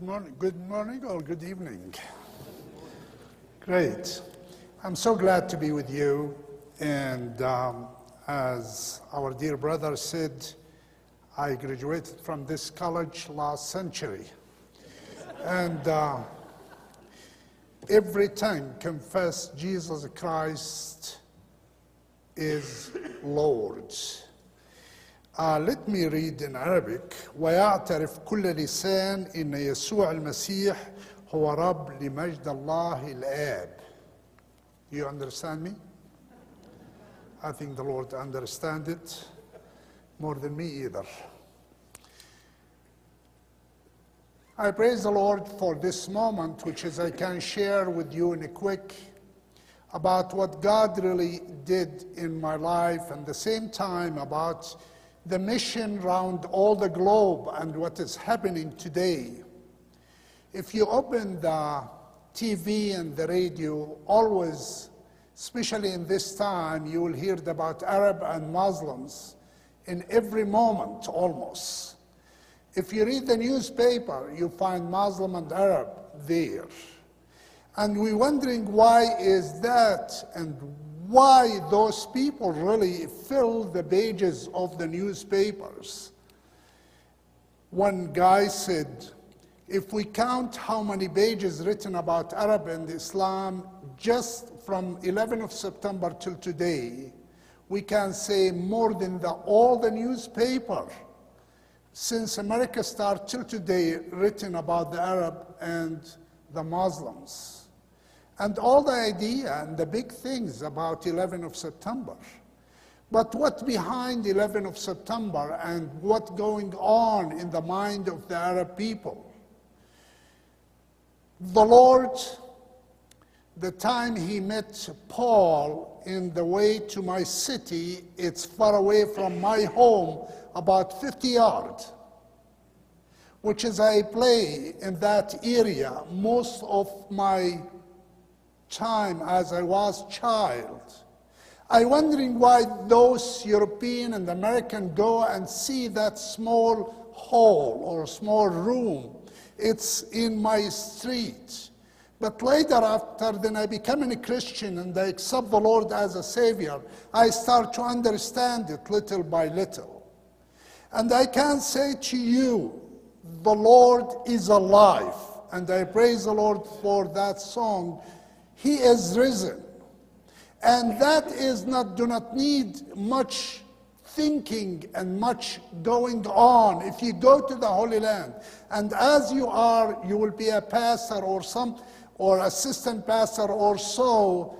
Good morning, good morning or good evening. Great. I'm so glad to be with you. And um, as our dear brother said, I graduated from this college last century. And uh, every tongue confess Jesus Christ is Lord. Uh, let me read in Arabic ويعترف كل لسان إن يسوع المسيح هو رب لمجد الله الآب. You understand me? I think the Lord understand it more than me either. I praise the Lord for this moment, which is I can share with you in a quick about what God really did in my life, and the same time about the mission around all the globe and what is happening today. If you open the TV and the radio, always, especially in this time, you will hear about Arab and Muslims in every moment almost. If you read the newspaper, you find Muslim and Arab there. And we're wondering why is that and why those people really fill the pages of the newspapers. One guy said, if we count how many pages written about Arab and Islam just from 11 of September till today, we can say more than the, all the newspaper since America started till today written about the Arab and the Muslims. And all the idea and the big things about 11 of September. But what behind 11 of September and what going on in the mind of the Arab people? The Lord, the time he met Paul in the way to my city, it's far away from my home, about 50 yards, which is I play in that area most of my time as I was child. I wondering why those European and American go and see that small hall or small room. It's in my street. But later, after then I become a Christian and I accept the Lord as a Savior, I start to understand it little by little. And I can say to you, the Lord is alive. And I praise the Lord for that song. He is risen. And that is not, do not need much thinking and much going on. If you go to the Holy Land, and as you are, you will be a pastor or some, or assistant pastor or so,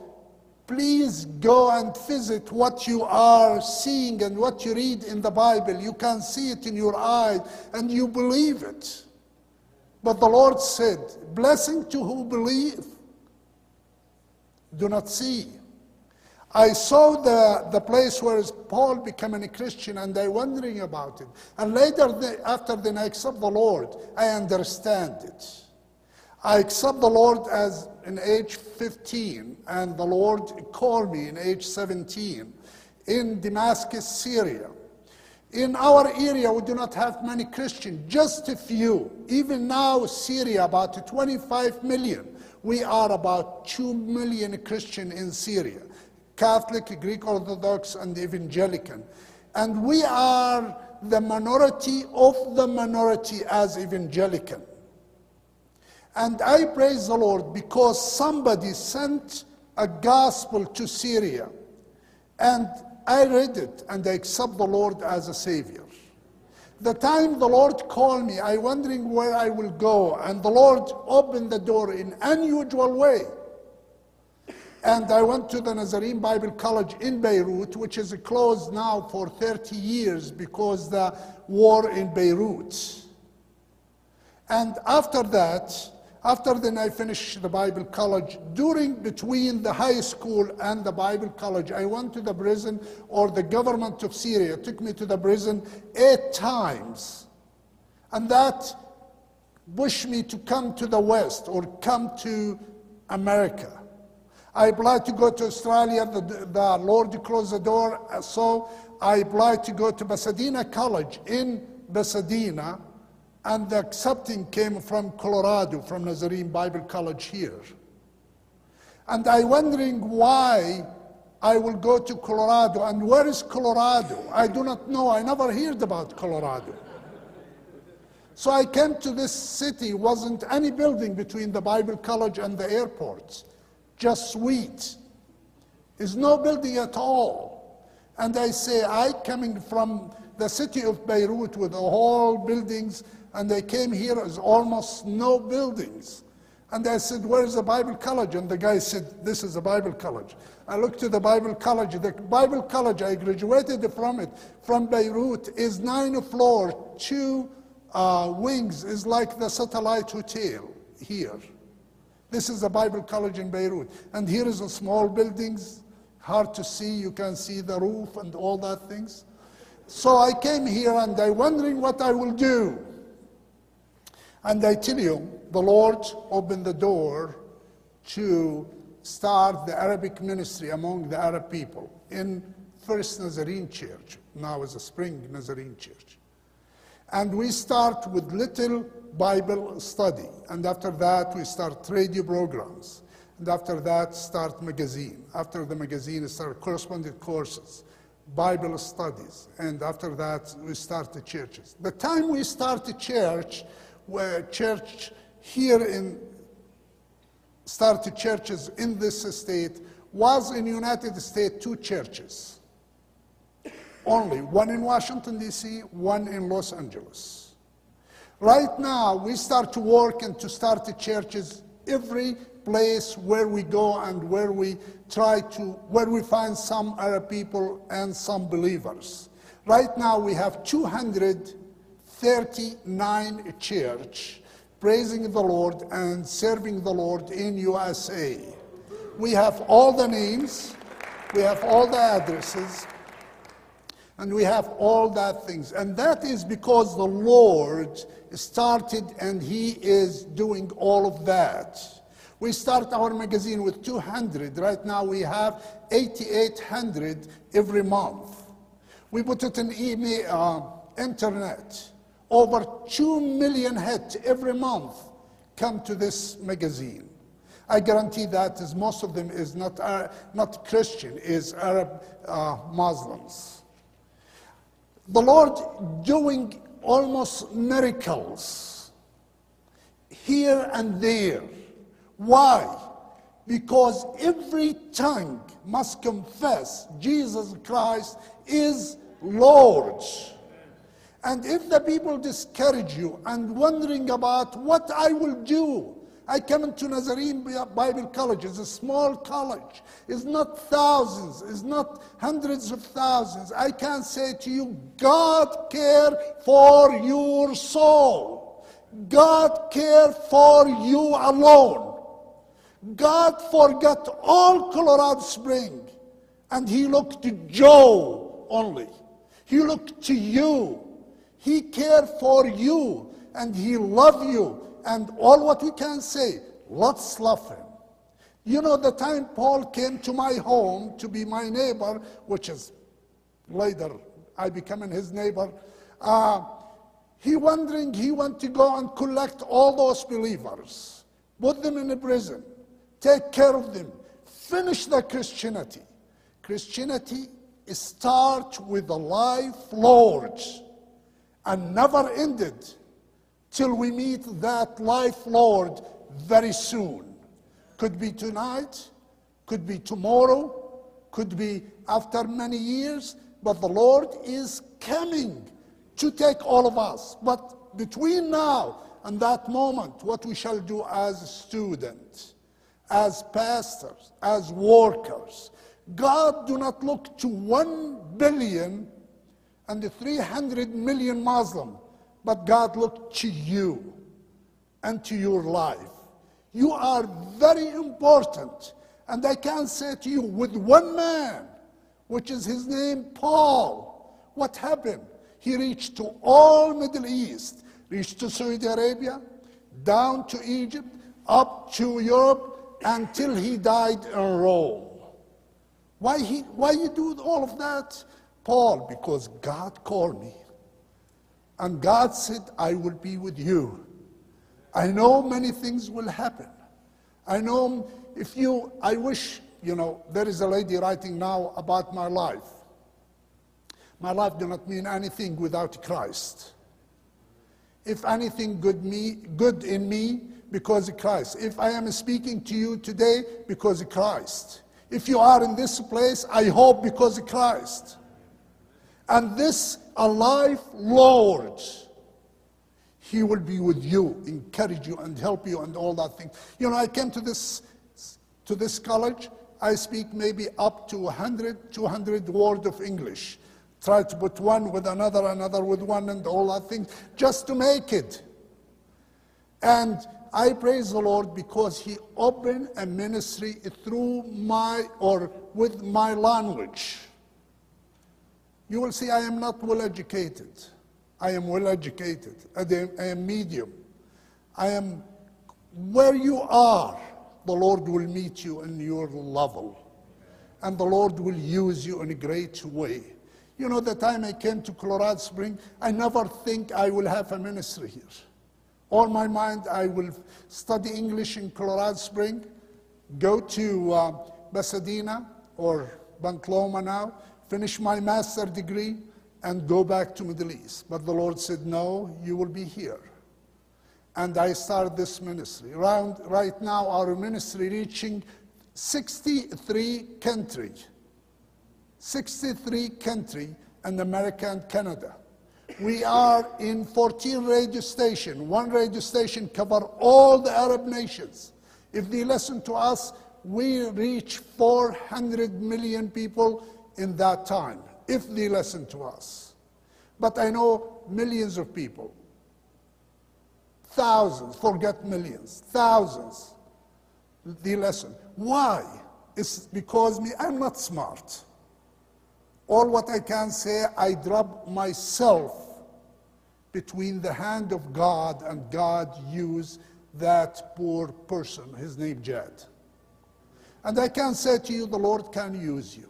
please go and visit what you are seeing and what you read in the Bible. You can see it in your eyes and you believe it. But the Lord said, Blessing to who believe, do not see. I saw the, the place where Paul becoming a Christian and I wondering about it. And later, the, after then I accept the Lord, I understand it. I accept the Lord as in age 15, and the Lord called me in age 17 in Damascus, Syria. In our area, we do not have many Christians, just a few. Even now, Syria, about 25 million. We are about 2 million Christian in Syria. Catholic, Greek Orthodox, and Evangelical. And we are the minority of the minority as Evangelical. And I praise the Lord because somebody sent a gospel to Syria. And I read it and I accept the Lord as a Savior. The time the Lord called me, I wondering where I will go, and the Lord opened the door in unusual way. And I went to the Nazarene Bible College in Beirut, which is closed now for 30 years because the war in Beirut. And after that, after then I finished the Bible college, during between the high school and the Bible college, I went to the prison, or the government of Syria took me to the prison eight times. And that pushed me to come to the West or come to America. I applied to go to Australia, the, the Lord closed the door, so I applied to go to Pasadena College in Pasadena and the accepting came from Colorado, from Nazarene Bible College here. And I wondering why I will go to Colorado. And where is Colorado? I do not know. I never heard about Colorado. So I came to this city, wasn't any building between the Bible College and the airport, just suite. There's no building at all. And I say, I coming from the city of Beirut with all buildings, and they came here as almost no buildings. And I said, Where's the Bible college? And the guy said, This is the Bible college. I looked to the Bible college. The Bible college, I graduated from it, from Beirut, is nine floor, two uh, wings, is like the satellite hotel here. This is the Bible college in Beirut. And here is a small buildings, hard to see. You can see the roof and all that things. So I came here and I wondering what I will do. And I tell you, the Lord opened the door to start the Arabic ministry among the Arab people in First Nazarene Church, now is a Spring Nazarene Church. And we start with little Bible study. And after that, we start radio programs. And after that, start magazine. After the magazine, start correspondence courses, Bible studies. And after that, we start the churches. The time we start the church, where church here in started churches in this state was in United States two churches. Only one in Washington D.C., one in Los Angeles. Right now, we start to work and to start the churches every place where we go and where we try to, where we find some Arab people and some believers. Right now, we have 239 church praising the Lord and serving the Lord in USA. We have all the names, we have all the addresses, and we have all that things. And that is because the Lord started and He is doing all of that. We start our magazine with 200. Right now we have 8,800 every month. We put it in email, uh, internet. Over 2 million hits every month come to this magazine. I guarantee that is most of them is not, uh, not Christian, is Arab uh, Muslims. The Lord doing almost miracles here and there. Why? Because every tongue must confess Jesus Christ is Lord. And if the people discourage you and wondering about what I will do, I come into Nazarene Bible College. It's a small college. It's not thousands. It's not hundreds of thousands. I can say to you, God care for your soul. God care for you alone. God forgot all Colorado Spring, and He looked to Joe only. He looked to you. He cared for you and He loved you. And all what we can say, let's love Him. You know, the time Paul came to my home to be my neighbor, which is later I becoming his neighbor, uh, he wondering, he went to go and collect all those believers, put them in a prison, take care of them, finish the Christianity. Christianity starts with the life Lord and never ended till we meet that life Lord very soon. Could be tonight, could be tomorrow, could be after many years, but the Lord is coming to take all of us. But between now and that moment, what we shall do as students, as pastors, as workers, God do not look to one billion and the 300 million Muslim, but God look to you and to your life. You are very important. And I can say to you, with one man, which is his name Paul, what happened? He reached to all Middle East, reached to Saudi Arabia, down to Egypt, up to Europe, until he died in Rome. Why, he, why you do all of that? Paul, because God called me. And God said, I will be with you. I know many things will happen. I know if you, I wish, you know, there is a lady writing now about my life. My life do not mean anything without Christ. If anything good me, good in me, because of Christ. If I am speaking to you today, because of Christ. If you are in this place, I hope because of Christ. And this alive Lord, He will be with you, encourage you, and help you, and all that thing. You know, I came to this to this college. I speak maybe up to 100, 200 words of English. Try to put one with another, another with one, and all that thing, just to make it. And I praise the Lord because He opened a ministry through my or with my language. You will see I am not well educated. I am well educated. I am medium. I am where you are, the Lord will meet you in your level. And the Lord will use you in a great way. You know, the time I came to Colorado Spring, I never think I will have a ministry here. All my mind, I will study English in Colorado Spring, go to uh, Pasadena or Point Loma now, finish my master degree, and go back to Middle East. But the Lord said, no, you will be here. And I started this ministry. Around, right now, our ministry reaching 63 countries. 63 countries in America and Canada. We are in 14 radio stations. One radio station cover all the Arab nations. If they listen to us, we reach 400 million people in that time, if they listen to us. But I know millions of people, thousands, forget millions, thousands, they listen. Why? It's because me, I'm not smart. All what I can say, I drop myself between the hand of God and God use that poor person, his name Jad. And I can say to you, the Lord can use you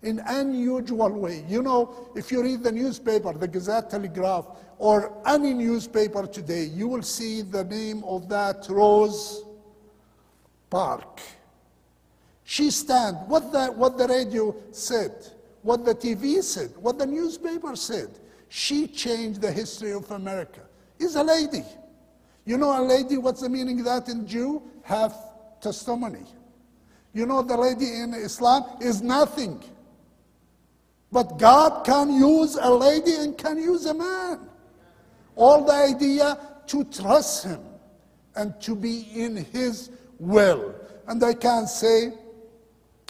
in unusual way. You know, if you read the newspaper, the Gazette Telegraph, or any newspaper today, you will see the name of that Rose Park. She stand, what the, what the radio said, what the TV said, what the newspaper said. She changed the history of America. Is a lady. You know a lady, what's the meaning of that in Jew? Half testimony. You know the lady in Islam is nothing. But God can use a lady and can use a man. All the idea to trust Him and to be in His will. And I can say,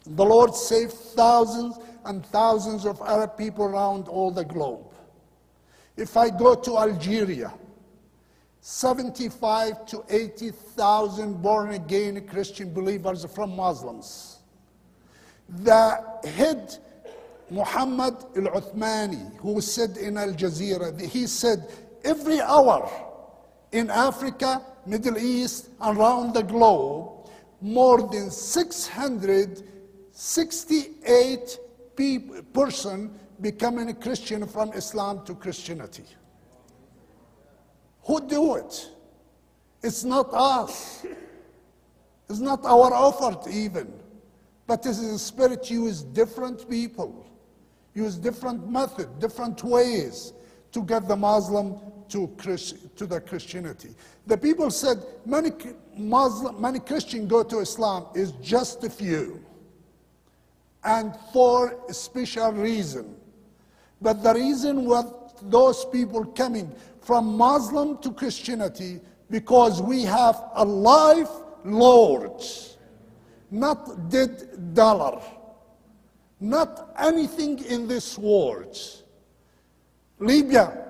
the Lord saved thousands and thousands of Arab people around all the globe. If I go to Algeria, 75 to 80,000 born again Christian believers from Muslims. The head Muhammad al Uthmani, who said in Al Jazeera, he said, every hour in Africa, Middle East, and around the globe, more than 668 people, person becoming a Christian from Islam to Christianity. Who do it? It's not us. It's not our effort even. But this is a spirit use different people use different method, different ways to get the Muslim to, Christ, to the Christianity. The people said many Muslim, many Christians go to Islam is just a few, and for a special reason. But the reason what those people coming from Muslim to Christianity because we have a life Lord, not dead dollar. Not anything in this world. Libya,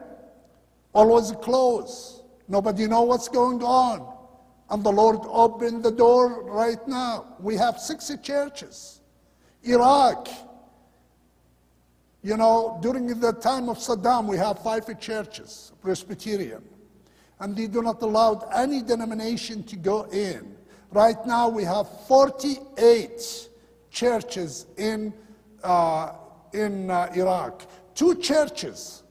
always closed. Nobody know what's going on. And the Lord opened the door right now. We have 60 churches. Iraq, you know, during the time of Saddam, we have five churches, Presbyterian. And they do not allow any denomination to go in. Right now, we have 48 churches in uh, in uh, Iraq. Two churches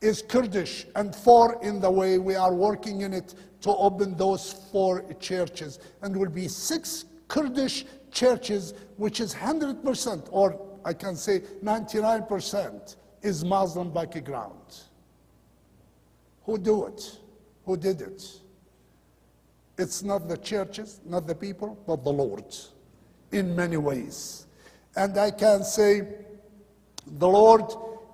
is Kurdish, and four in the way. We are working in it to open those four churches. And will be six Kurdish churches, which is 100%, or I can say 99%, is Muslim background. Who do it? Who did it? It's not the churches, not the people, but the Lord in many ways. And I can say the Lord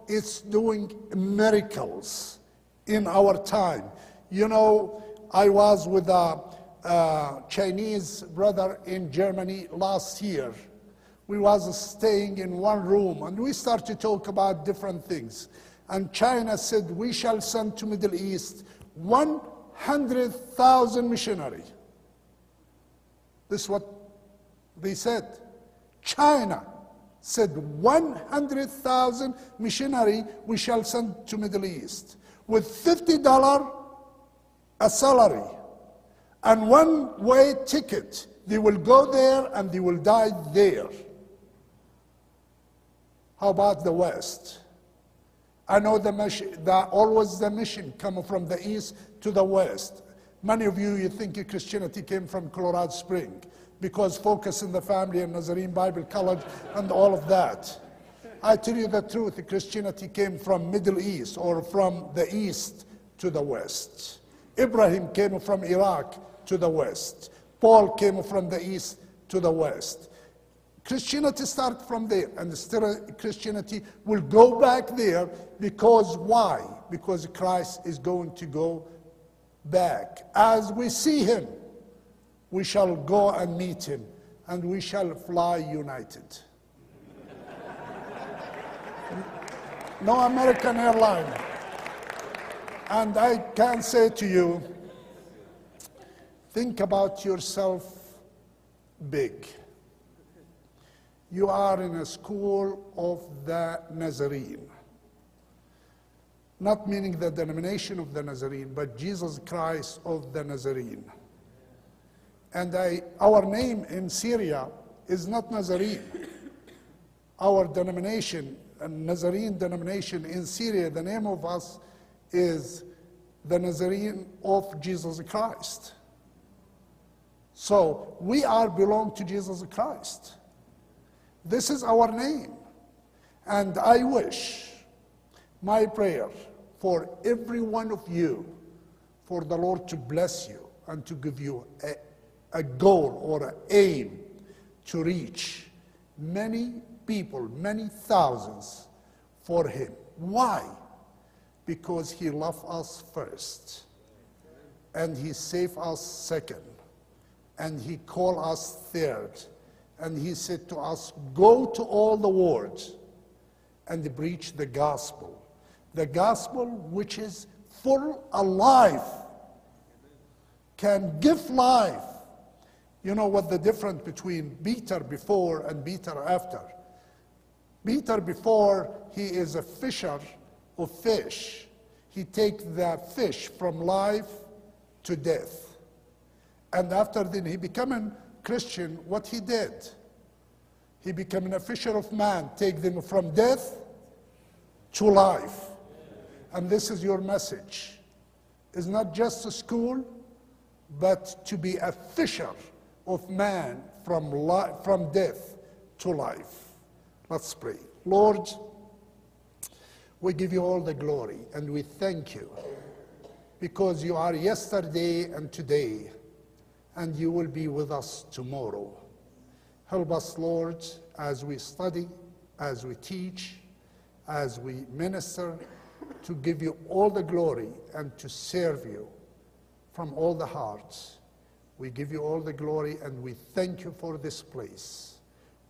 is doing miracles in our time. You know, I was with a, a Chinese brother in Germany last year. We was staying in one room and we started to talk about different things. And China said, we shall send to Middle East 100,000 missionary. This is what they said. China said 100,000 missionary we shall send to Middle East with $50 a salary and one way ticket. They will go there and they will die there. How about the West? I know the mission, the, always the mission come from the east to the west. Many of you, you think Christianity came from Colorado Spring because focus in the family and Nazarene Bible College and all of that. I tell you the truth, Christianity came from Middle East or from the east to the west. Ibrahim came from Iraq to the west. Paul came from the east to the west. Christianity started from there, and still Christianity will go back there because why? Because Christ is going to go back. As we see him, we shall go and meet him, and we shall fly united. no American airline. And I can say to you, think about yourself big. You are in a school of the Nazarene. Not meaning the denomination of the Nazarene, but Jesus Christ of the Nazarene. And I, our name in Syria is not Nazarene. Our denomination, Nazarene denomination in Syria, the name of us is the Nazarene of Jesus Christ. So we are belong to Jesus Christ. This is our name. And I wish my prayer for every one of you, for the Lord to bless you and to give you a, a goal or an aim to reach many people, many thousands for Him. Why? Because He loved us first, and He saved us second, and He called us third and he said to us, Go to all the world and preach the gospel. The gospel which is full alive, can give life. You know what the difference between Peter before and Peter after? Peter before, he is a fisher of fish. He takes the fish from life to death. And after then he becoming Christian what he did. He became an official of man, take them from death to life. And this is your message. It's not just a school, but to be a fisher of man from, li- from death to life. Let's pray. Lord, we give you all the glory and we thank you because you are yesterday and today and you will be with us tomorrow. Help us, Lord, as we study, as we teach, as we minister, to give you all the glory and to serve you from all the hearts. We give you all the glory and we thank you for this place.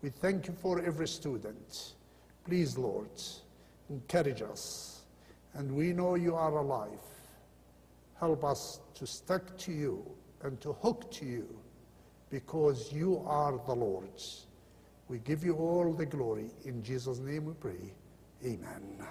We thank you for every student. Please, Lord, encourage us. And we know you are alive. Help us to stick to you and to hook to you because you are the Lord's. We give you all the glory. In Jesus' name we pray. Amen.